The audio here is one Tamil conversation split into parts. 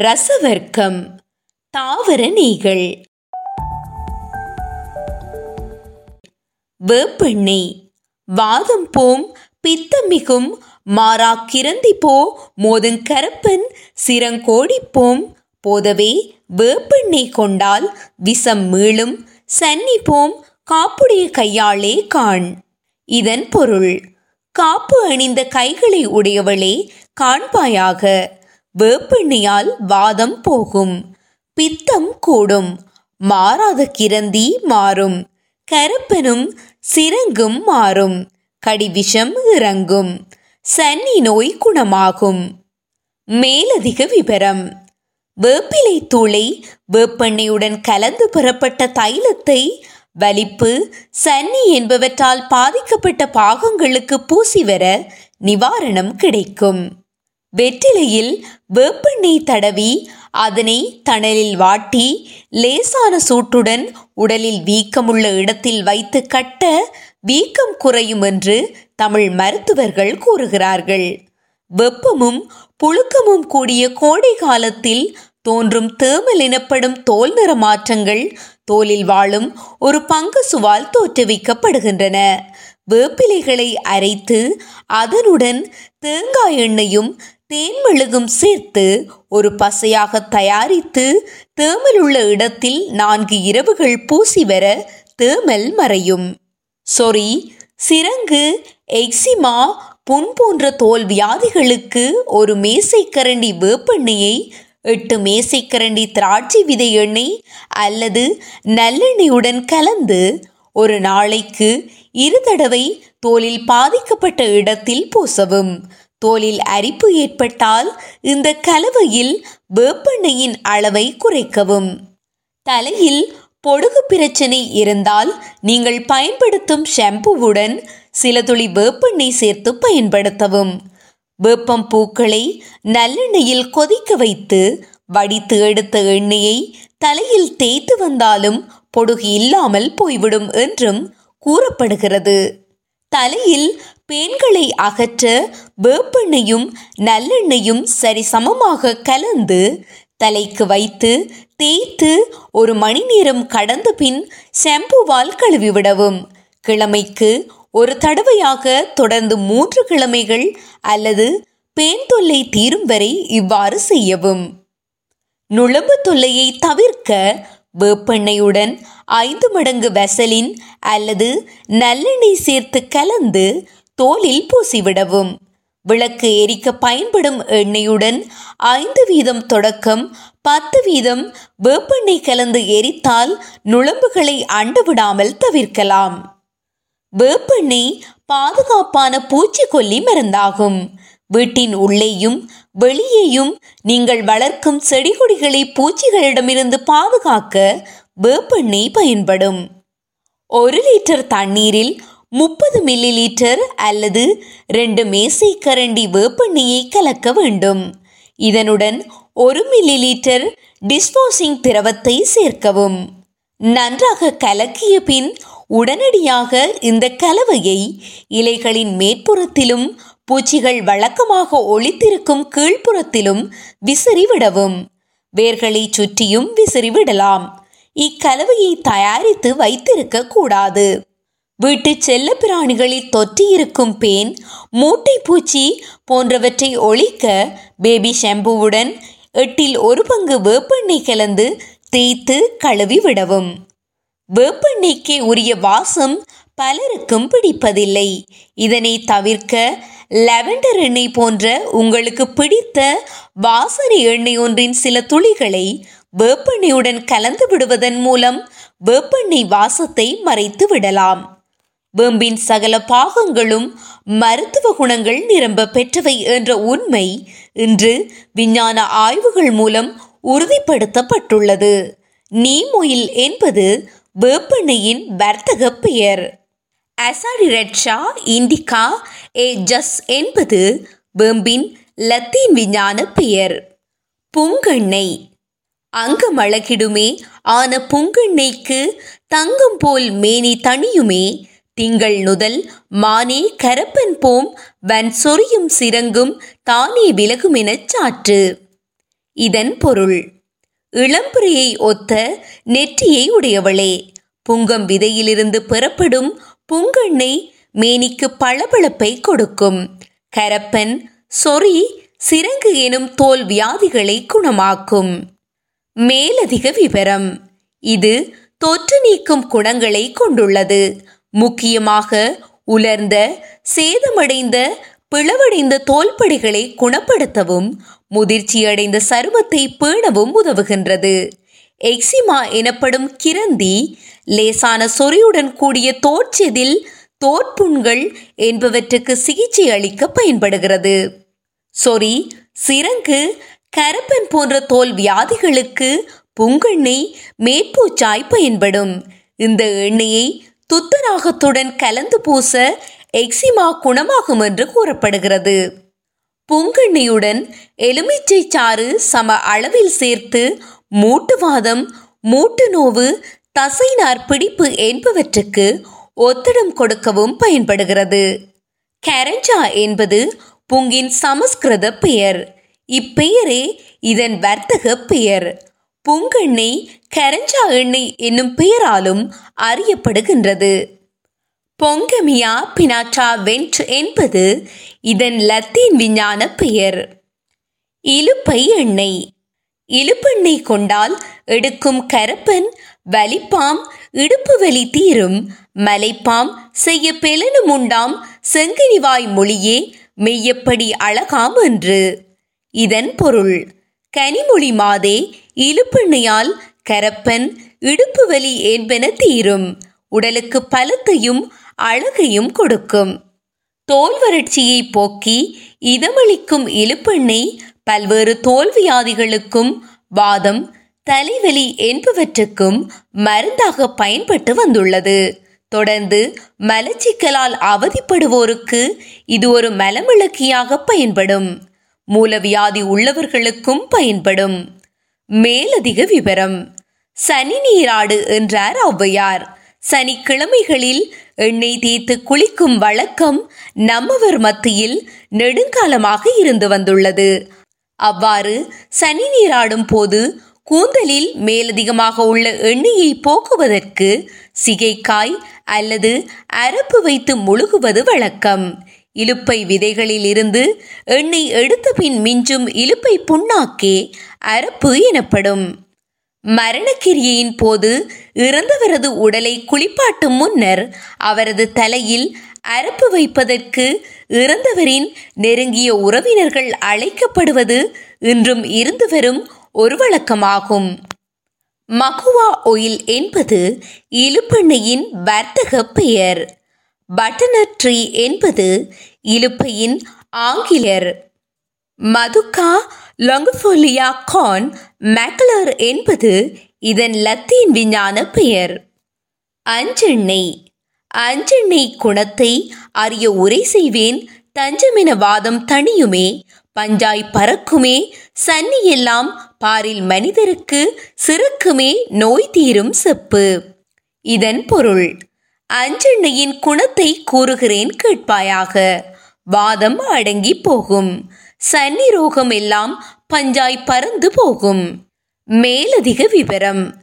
ரசவர்க்கம் தாவர நெய்கள் வேப்பெண்ணெய் வாதம் போம் பித்தமிகும் மாறா கிரந்தி போ மோதுங்கரப்பன் சிரங்கோடிப்போம். போதவே வேப்பெண்ணெய் கொண்டால் விஷம் மீளும் சன்னி போம் காப்புடைய கையாளே காண். இதன் பொருள் காப்பு அணிந்த கைகளை உடையவளே காண்பாயாக. வேப்பெண்ணையால் வாதம் போகும். பித்தம் கூடும். மாறாத கிரந்தி மாறும். கரப்பனும் சிறங்கும் மாறும். கடிவிஷம் இறங்கும். சன்னி நோய் குணமாகும். மேலதிக விவரம் வேப்பிலை தூளை வேப்பெண்ணெயுடன் கலந்து பெறப்பட்ட தைலத்தை வலிப்பு சன்னி என்பவற்றால் பாதிக்கப்பட்ட பாகங்களுக்கு பூசி வர நிவாரணம் கிடைக்கும். வெற்றிலையில் வேப்பெண்ணெய் தடவி அதனை தணலில் வாட்டி லேசான சூட்டுடன் உடலில் வீக்கமுள்ள இடத்தில் வைத்து கட்ட வீக்கம் குறையும் என்று தமிழ் மருத்துவர்கள் கூறுகிறார்கள். வெப்பமும் புழுக்கமும் கூடிய கோடை காலத்தில் தோன்றும் தேமல் எனப்படும் தோல் நிற மாற்றங்கள் தோலில் வாழும் ஒரு பங்கு சுவால் தோற்றுவிக்கப்படுகின்றன. வேப்பிலைகளை அரைத்து அதனுடன் தேங்காய் எண்ணெயும் தேன் மெழுகும் சேர்த்து ஒரு பசையாக தயாரித்து தேமல் உள்ள இடத்தில் நான்கு இரவுகள் பூசி வர தேமல் மறையும். சொறி சிரங்கு எக்ஸிமா புண் போன்ற தோல் வியாதிகளுக்கு ஒரு மேசைக்கரண்டி வேப்பெண்ணெயை எட்டு மேசைக்கரண்டி திராட்சை விதை எண்ணெய் அல்லது நல்லெண்ணெயுடன் கலந்து ஒரு நாளைக்கு இரு தடவை தோலில் பாதிக்கப்பட்ட இடத்தில் பூசவும். தோலில் அரிப்பு ஏற்பட்டால் இந்த கலவையில் வேப்பெண்ணெயின் அளவை குறைக்கவும். தலையில் பொடுகு பிரச்சனை இருந்தால் நீங்கள் பயன்படுத்தும் ஷாம்புவுடன் சில துளி வேப்பெண்ணெய் சேர்த்து பயன்படுத்தவும். வேப்பம் பூக்களை நல்லெண்ணெயில் கொதிக்க வைத்து வடித்து எடுத்த எண்ணெயை தலையில் தேய்த்து வந்தாலும் பொடுகு இல்லாமல் போய்விடும் என்றும் கூறப்படுகிறது. தலையில் பேன்களை அகற்ற வேப்பெண்ணையும் நல்லெண்ணையும் சரிசமமாக கலந்து தலைக்கு வைத்து தேய்த்து ஒரு மணி நேரம் கடந்த பின் ஷாம்புவால் கழுவிவிடவும் கிழமைக்கு ஒரு தடவையாக தொடர்ந்து மூன்று கிழமைகள் அல்லது பேன் தொல்லை தீரும் வரை இவ்வாறு செய்யவும். நுழம்பு தொல்லையை தவிர்க்க வேப்பெண்ணையுடன் ஐந்து மடங்கு வெசலின் அல்லது நல்லெண்ணெய் சேர்த்து கலந்து தோலில் பூசிவிடவும். விளக்கு எரிக்க பயன்படும் எண்ணெயுடன் ஐந்து வீதம் தொடக்கம் பத்து வீதம் வேப்பெண்ணெய் கலந்து எரித்தால் நுழம்புகளை அண்டவிடாமல் தவிர்க்கலாம். வேப்பெண்ணெய் பாதுகாப்பான பூச்சிக்கொல்லி மருந்தாகும். வீட்டின் உள்ளேயும் வெளியேயும் நீங்கள் வளர்க்கும் செடி கொடிகளை பூச்சிகளிடமிருந்து பாதுகாக்க வேப்பெண்ணெய் பயன்படும். ஒரு லிட்டர் தண்ணீரில் முப்பது மில்லி லீட்டர் அல்லது ரெண்டு மேசை கரண்டி வேப்பெண்ணெயை கலக்க வேண்டும். இதனுடன் ஒரு மில்லி லீட்டர் டிஸ்போசிங் திரவத்தை சேர்க்கவும். நன்றாக கலக்கிய பின் உடனடியாக இந்த கலவையை இலைகளின் மேற்புறத்திலும் பூச்சிகள் வழக்கமாக ஒளித்திருக்கும் கீழ்ப்புறத்திலும் விசிறிவிடவும். வேர்களை சுற்றியும் விசிறிவிடலாம். இக்கலவையை தயாரித்து வைத்திருக்க கூடாது. வீட்டு செல்ல பிராணிகளில் தொற்றியிருக்கும் பேன் மூட்டை பூச்சி போன்றவற்றை ஒழிக்க பேபி ஷாம்புவுடன் எட்டில் ஒரு பங்கு வேப்பெண்ணெய் கலந்து தேய்த்து கழுவி விடவும். வேப்பெண்ணெய்க்கே உரிய வாசம் பலருக்கும் பிடிப்பதில்லை. இதனை தவிர்க்க லெவண்டர் எண்ணெய் போன்ற உங்களுக்கு பிடித்த வாசனை எண்ணெய் ஒன்றின் சில துளிகளை வேப்பெண்ணெயுடன் கலந்து விடுவதன் மூலம் வேப்பெண்ணெய் வாசத்தை மறைத்து விடலாம். வேம்பின் சகல பாகங்களும் மருத்துவ குணங்கள் நிரம்ப பெற்றவை என்ற உண்மை இன்று விஞ்ஞான ஆய்வுகள் மூலம் உறுதிப்படுத்தப்பட்டுள்ளது. நீமொயில் என்பது வேப்பெண்ணெயின் வர்த்தக பெயர். அசாடிரெட்ஷா இண்டிகா ஏ ஜஸ் என்பது வேம்பின் லத்தீன் விஞ்ஞான பெயர். புங்கெண்ணெய். அங்கமழகிடுமே ஆன புங்கெண்ணெய்க்கு தங்கம் போல் மேனி தனியுமே திங்கள் நுதல் மானே கரப்பன் போம் வன் சொரியும் சிறங்கும் தானே விலகும் எனச் சாற்று. இதன் பொருள் இளம்புரியை ஒத்த நெற்றியை உடையவளே புங்கம் விதையிலிருந்து பெறப்படும் புங்கெண்ணெய் மேனிக்கு பளபளப்பை கொடுக்கும். கரப்பன் சொறி சிரங்கு எனும் தோல் வியாதிகளை குணமாக்கும். மேலதிக விவரம் இது தொற்று நீக்கும் குணங்களை கொண்டுள்ளது. முக்கியமாக உலர்ந்த சேதமடைந்த பிளவடைந்த தோல்படிகளை குணப்படுத்தவும் முதிர்ச்சியடைந்த சருமத்தை பேணவும் உதவுகின்றது. எக்ஸிமா எனப்படும் கிரந்தி லேசான சொறியுடன் கூடிய தோற்றதில் தோற்புண்கள் என்பவற்றுக்கு சிகிச்சை அளிக்க பயன்படுகிறது. சொறி சிரங்கு கரப்பன் போன்ற தோல் வியாதிகளுக்கு புங்கெண்ணெய் மேற்பூச்சாய் பயன்படும். இந்த எண்ணெயை துத்தநாகத்துடன் கலந்து பூச எக்ஸிமா குணமாகும் என்று கூறப்படுகிறது. பொங்கண்ணியுடன் எலுமிச்சை சாறு சம அளவில் சேர்த்து மூட்டுவாதம் மூட்டு நோவு தசைநார் பிடிப்பு என்பவற்றுக்கு ஒத்திடம் கொடுக்கவும் பயன்படுகிறது. கரஞ்சா என்பது புங்கின் சமஸ்கிருத பெயர். இப்பெயரே இதன் வர்த்தக பெயர். புங்கெண்ணெய் கரஞ்சா எண்ணெய் என்னும் பெயராலும் அறியப்படுகின்றது. பொங்கமியா பினாட்டா வென்ட் என்பது இதன் லத்தீன் விஞ்ஞான பெயர். இலுப்பை எண்ணெய். இலுப்பெண்ணெய் கொண்டால் எடுக்கும் கரப்பன் வலிப்பாம் இடுப்பு வலி தீரும் மலைப்பாம் செய்ய பெலனும் உண்டாம் செங்கினிவாய் மொழியே மெய்யப்படி அழகாம் என்று. இதன் பொருள் கனிமொழி மாதே இலுப்பெண்ணையால் கரப்பன் இடுப்பு வலி என்பன தீரும். உடலுக்கு பலத்தையும் அழகையும் கொடுக்கும். தோல் வறட்சியை போக்கி இதமளிக்கும் இலுப்பெண்ணெய் பல்வேறு தோல் வியாதிகளுக்கும் வாதம் தலைவலி என்பவற்றுக்கும் மருந்தாக பயன்பட்டு வந்துள்ளது. தொடர்ந்து மலச்சிக்கலால் அவதிப்படுவோருக்கு இது ஒரு மலமிளக்கியாக பயன்படும். மூலவியாதி உள்ளவர்களுக்கும் பயன்படும். மேலதிக விவரம் சனி நீராடு என்றார் ஔவையார். சனிக்கிழமைகளில் எண்ணெய் தேய்த்து குளிக்கும் வழக்கம் நம்மவர் மத்தியில் நெடுங்காலமாக இருந்து வந்துள்ளது. அவ்வாறு சனி நீராடும் போது கூந்தலில் மேலதிகமாக உள்ள எண்ணெயை போக்குவதற்கு சிகைக்காய் அல்லது அரப்பு வைத்து முழுகுவது வழக்கம். இலுப்பை விதைகளில் இருந்து எண்ணெய் எடுத்த பின் மிஞ்சும் இலுப்பை புண்ணாக்கே அரப்பு எனப்படும். மரணக்கிரியின் போது இறந்தவரது உடலை குளிப்பாட்டும் முன்னர் அவரது தலையில் அரப்பு வைப்பதற்கு இறந்தவரின் நெருங்கிய உறவினர்கள் அழைக்கப்படுவது இன்றும் இருந்து வரும் ஒரு வழக்கமாகும். மகுவா ஒயில் என்பது இலுப்பெண்ணையின் வர்த்தக பெயர். பட்டனர் ட்ரீ என்பது இலுப்பையின் ஆங்கிலர் மதுக்கா லொங்கஃபோலியா கான் மேக்லர் என்பது இதன் லத்தீன் விஞ்ஞான பெயர். அஞ்செண்ணெய் அஞ்செண்ணெய் குணத்தை அறிய உரை செய்வேன். தஞ்சமென வாதம் தனியுமே பஞ்சாய் பறக்குமே. சன்னி எல்லாம் பாரில் மனிதருக்கு சிறுக்குமே. நோய் தீரும் செப்பு. இதன் பொருள். அஞ்செண்ணெயின் குணத்தை கூறுகிறேன் கேட்பாயாக. வாதம் அடங்கி போகும். சன்னி ரோகம் எல்லாம் பஞ்சாய் பறந்து போகும். மேலதிக விவரம்.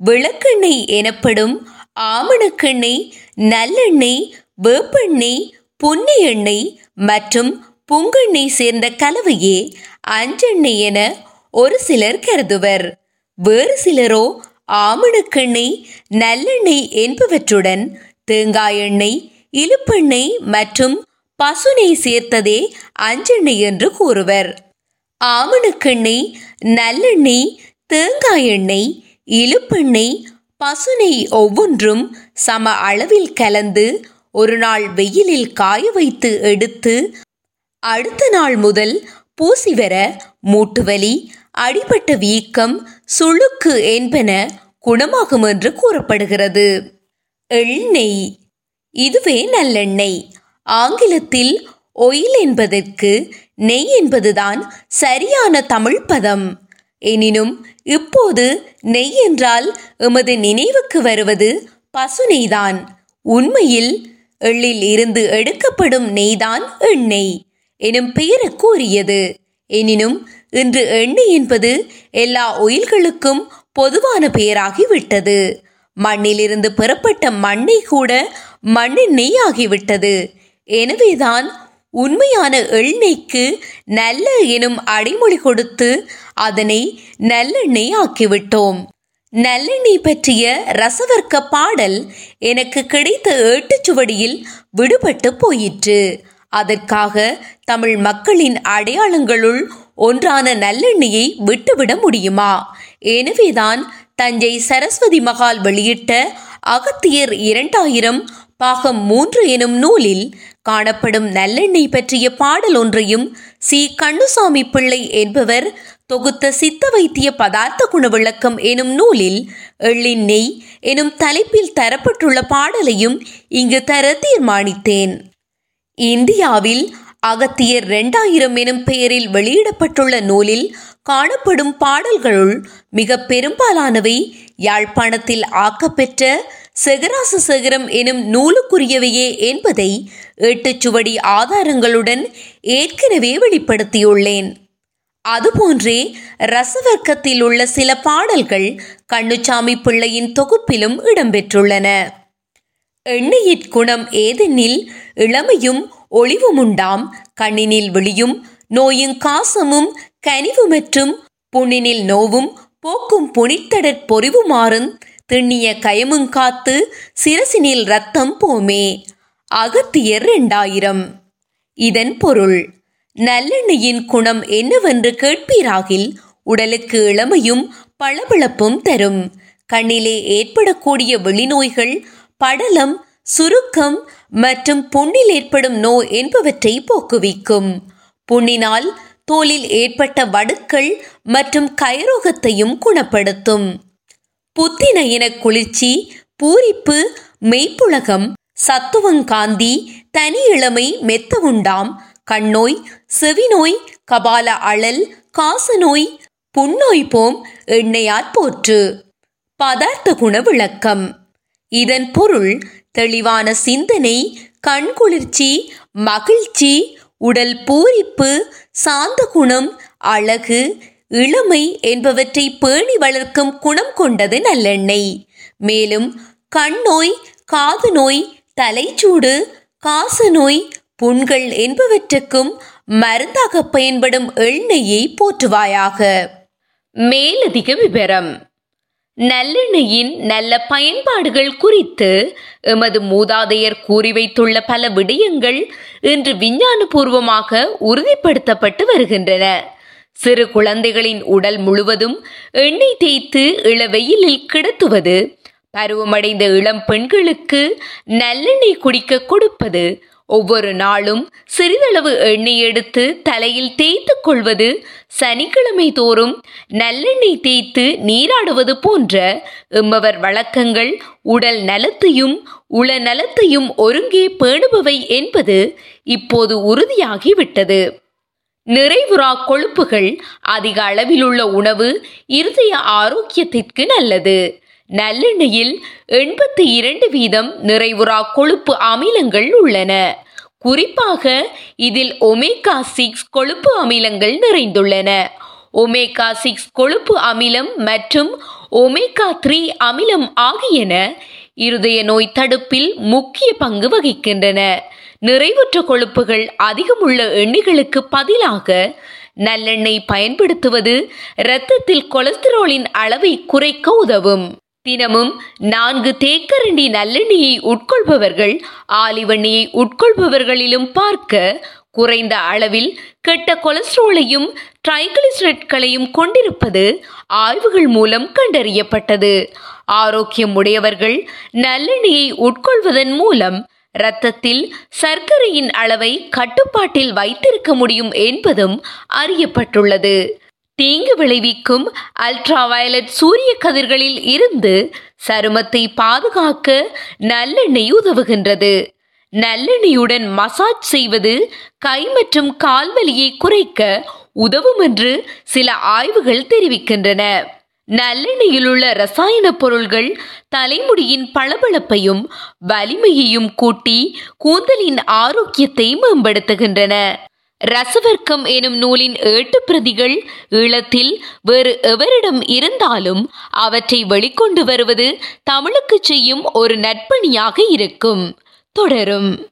விளக்கெண்ணெய் எனப்படும் ஆமணக்கெண்ணெய் நல்லெண்ணெய் வேப்பெண்ணெய் புன்னி எண்ணெய் மற்றும் புங்கெண்ணெய் சேர்ந்த கலவையே அஞ்செண்ணெய் என ஒரு சிலர் கருதுவர். வேறு சிலரோ ஆமணக்கெண்ணெய் நல்லெண்ணெய் என்பவற்றுடன் தேங்காய் எண்ணெய் இலுப்பெண்ணெய் மற்றும் பசுனை சேர்த்ததே அஞ்செண்ணெய் என்று கூறுவர். ஆமணக்கெண்ணெய் நல்லெண்ணெய் தேங்காய் எண்ணெய் இலுப்பெண்ணெய் பசுனை ஒவ்வொன்றும் சம அளவில் கலந்து ஒரு நாள் வெயிலில் காய வைத்து எடுத்து அடுத்த நாள் முதல் பூசி வர மூட்டுவலி அடிபட்ட வீக்கம் சுளுக்கு என்பன குணமாகும் என்று கூறப்படுகிறது. எண்ணெய் இதுவே நல்லெண்ணெய். ஆங்கிலத்தில் ஒயில் என்பதற்கு நெய் என்பதுதான் சரியான தமிழ் பதம். எனினும் இப்போது நெய் என்றால் எமது நினைவுக்கு வருவது பசு நெய்தான் உண்மையில் எள்ளில் இருந்து எடுக்கப்படும் நெய்தான் எண்ணெய் எனும் பெயருக்கு கூறியது. எனினும் இன்று எண்ணெய் என்பது எல்லா ஒயில்களுக்கும் பொதுவான பெயராகிவிட்டது. மண்ணிலிருந்து பெறப்பட்ட மண்ணை கூட மண்ணெண்ணெய் ஆகிவிட்டது எனவேதான் உண்மையான எண்ணெய்க்கு நல்ல எனும் அடைமொழி கொடுத்து அதனை நல்லெண்ணெய் ஆக்கிவிட்டோம் நல்லெண்ணெய் பற்றிய ரசவர்க்க பாடல் எனக்கு கிடைத்த ஏட்டுச்சுவடியில் விடுபட்டு போயிற்று. அதற்காக தமிழ் மக்களின் அடையாளங்களுள் ஒன்றான நல்லெண்ணெயை விட்டுவிட முடியுமா? எனவேதான் தஞ்சை சரஸ்வதி மகால் வெளியிட்ட அகத்தியர் இரண்டாயிரம் பாகம் மூன்று எனும் நூலில் காணப்படும் நல்லெண்ணெய் பற்றிய பாடல் ஒன்றையும் சி. கண்ணுசாமி பிள்ளை என்பவர் தொகுத்த சித்த வைத்திய பதார்த்த குண விளக்கம் எனும் நூலில் எள்ளின் நெய் எனும் தலைப்பில் தரப்பட்டுள்ள பாடலையும் இங்கு தர தீர்மானித்தேன். இந்தியாவில் அகத்தியர் இரண்டாயிரம் எனும் பெயரில் வெளியிடப்பட்டுள்ள நூலில் காணப்படும் பாடல்களுள் மிக பெரும்பாலானவை யாழ்ப்பாணத்தில் ஆக்கப்பெற்ற செகராச சேகரம் எனும் நூலுக்குரியவையே என்பதை எட்டுச்சுவடி ஆதாரங்களுடன் ஏற்கனவே வெளிப்படுத்தியுள்ளேன். அதுபோன்றே ரசவர்க்கத்தில் உள்ள சில பாடல்கள் கண்ணுச்சாமி பிள்ளையின் தொகுப்பிலும் இடம்பெற்றுள்ளன. எண்ணெயிற் குணம் ஏதெனில் இளமையும் ஒளிவுமுண்டாம் கண்ணினில் விழியும் நோயும் காசமும் கனிவு மற்றும் புண்ணினில் நோவும் போக்கும் புனித்தடற் பொறிவுமாறும் திண்ணிய கயமுங் காத்து சிரசினில் ரத்தம் போமே. அகத்தியர் இரண்டாயிரம் இதன் பொருள் நல்லெண்ணெயின் குணம் என்னவென்று கேட்பீராகில் உடலுக்கு இளமையும் பளபளப்பும் தரும். கண்ணிலே ஏற்படக்கூடிய வெளிநோய்கள் படலம் சுருக்கம் மற்றும் புண்ணில் ஏற்படும் நோய் என்பவற்றை போக்குவிக்கும். புண்ணினால் தோலில் ஏற்பட்ட வடுக்கள் மற்றும் கயரோகத்தையும் குணப்படுத்தும். புத்தினயின குளிர்ச்சி பூரிப்பு மெய்ப்புலகம் சத்துவங்காந்தி தனி இளமை மெத்த உண்டாம் கண்ணோய் செவிநோய் கபால அழல் காசநோய் புண்ணோய் போம் எண்ணெயாற் போற்று. பதார்த்த குண விளக்கம். இதன் பொருள் தெளிவான சிந்தனை கண்குளிர்ச்சி மகிழ்ச்சி உடல் பூரிப்பு சாந்த குணம் அழகு இளமை என்பவற்றை பேணி வளர்க்கும் குணம் கொண்டது நல்லெண்ணெய். மேலும் கண் நோய் காது நோய் தலைச்சூடு காச நோய் புண்கள் என்பவற்றுக்கும் மருந்தாக பயன்படும் எண்ணெயை போற்றுவாயாக. மேலதிக விவரம் நல்லெண்ணெயின் நல்ல பயன்பாடுகள் குறித்து எமது மூதாதையர் கூறி வைத்துள்ள பல விடயங்கள் இன்று விஞ்ஞானபூர்வமாக உறுதிப்படுத்தப்பட்டு வருகின்றன. சிறு குழந்தைகளின் உடல் முழுவதும் எண்ணெய் தேய்த்து இளவெயிலில் கிடத்துவது பருவமடைந்த இளம் பெண்களுக்கு நல்லெண்ணெய் குடிக்க கொடுப்பது ஒவ்வொரு நாளும் சிறிதளவு எண்ணெய் எடுத்து தலையில் தேய்த்து கொள்வது சனிக்கிழமை தோறும் நல்லெண்ணெய் தேய்த்து நீராடுவது போன்ற எம்மவர் வழக்கங்கள் உடல் நலத்தையும் உள நலத்தையும் ஒருங்கே பேணுபவை என்பது இப்போது உறுதியாகிவிட்டது. நிறைவுறா கொழுப்புகள் அதிக அளவில் உள்ள உணவு இருதய ஆரோக்கியத்திற்கு நல்லது. நல்லெண்ணெயில் எண்பத்தி இரண்டு வீதம் நிறைவுறா கொழுப்பு அமிலங்கள் உள்ளன. குறிப்பாக இதில் ஒமேகா சிக்ஸ் கொழுப்பு அமிலங்கள் நிறைந்துள்ளன. ஒமேகா சிக்ஸ் கொழுப்பு அமிலம் மற்றும் ஒமேகா த்ரீ அமிலம் ஆகியன இருதய நோய் தடுப்பில் முக்கிய பங்கு வகிக்கின்றன. நிறைவுற்ற கொழுப்புகள் அதிகமுள்ள எண்ணெய்களுக்கு பதிலாக நல்லெண்ணெய் பயன்படுத்துவது இரத்தத்தில் கொலஸ்ட்ராலின் அளவை குறைக்க உதவும். தினமும் நான்கு தேக்கரண்டி நல்லெண்ணெயை உட்கொள்பவர்கள் ஆலிவண்ணியை உட்கொள்பவர்களிலும் பார்க்க குறைந்த அளவில் கெட்ட கொலஸ்ட்ரோலையும் ட்ரைகிளிசரைட்களையும் கொண்டிருப்பது ஆய்வுகள் மூலம் கண்டறியப்பட்டது. ஆரோக்கியம் உடையவர்கள் நல்லெண்ணெயை உட்கொள்வதன் மூலம் இரத்தத்தில் சர்க்கரையின் அளவை கட்டுப்பாட்டில் வைத்திருக்க முடியும் என்பதும் அறியப்பட்டுள்ளது. தீங்கு விளைவிக்கும் அல்ட்ரா வயலட் சூரிய கதிர்களில் இருந்து சருமத்தை பாதுகாக்க நல்லெண்ணெய் உதவுகின்றது. நல்லெண்ணெயுடன் மசாஜ் செய்வது கை மற்றும் கால்வலியை குறைக்க உதவும் என்று சில ஆய்வுகள் தெரிவிக்கின்றன. நல்லெண்ணெயில் உள்ள ரசாயன பொருள்கள் தலைமுடியின் பளபளப்பையும் வலிமையையும் கூட்டி கூந்தலின் ஆரோக்கியத்தை மேம்படுத்துகின்றன. ரசவர்க்கம் எனும் நூலின் ஏட்டு பிரதிகள் ஈழத்தில் வேறு எவரிடம் இருந்தாலும் அவற்றை வெளிக்கொண்டு வருவது தமிழுக்கு செய்யும் ஒரு நற்பணியாக இருக்கும். தொடரும்.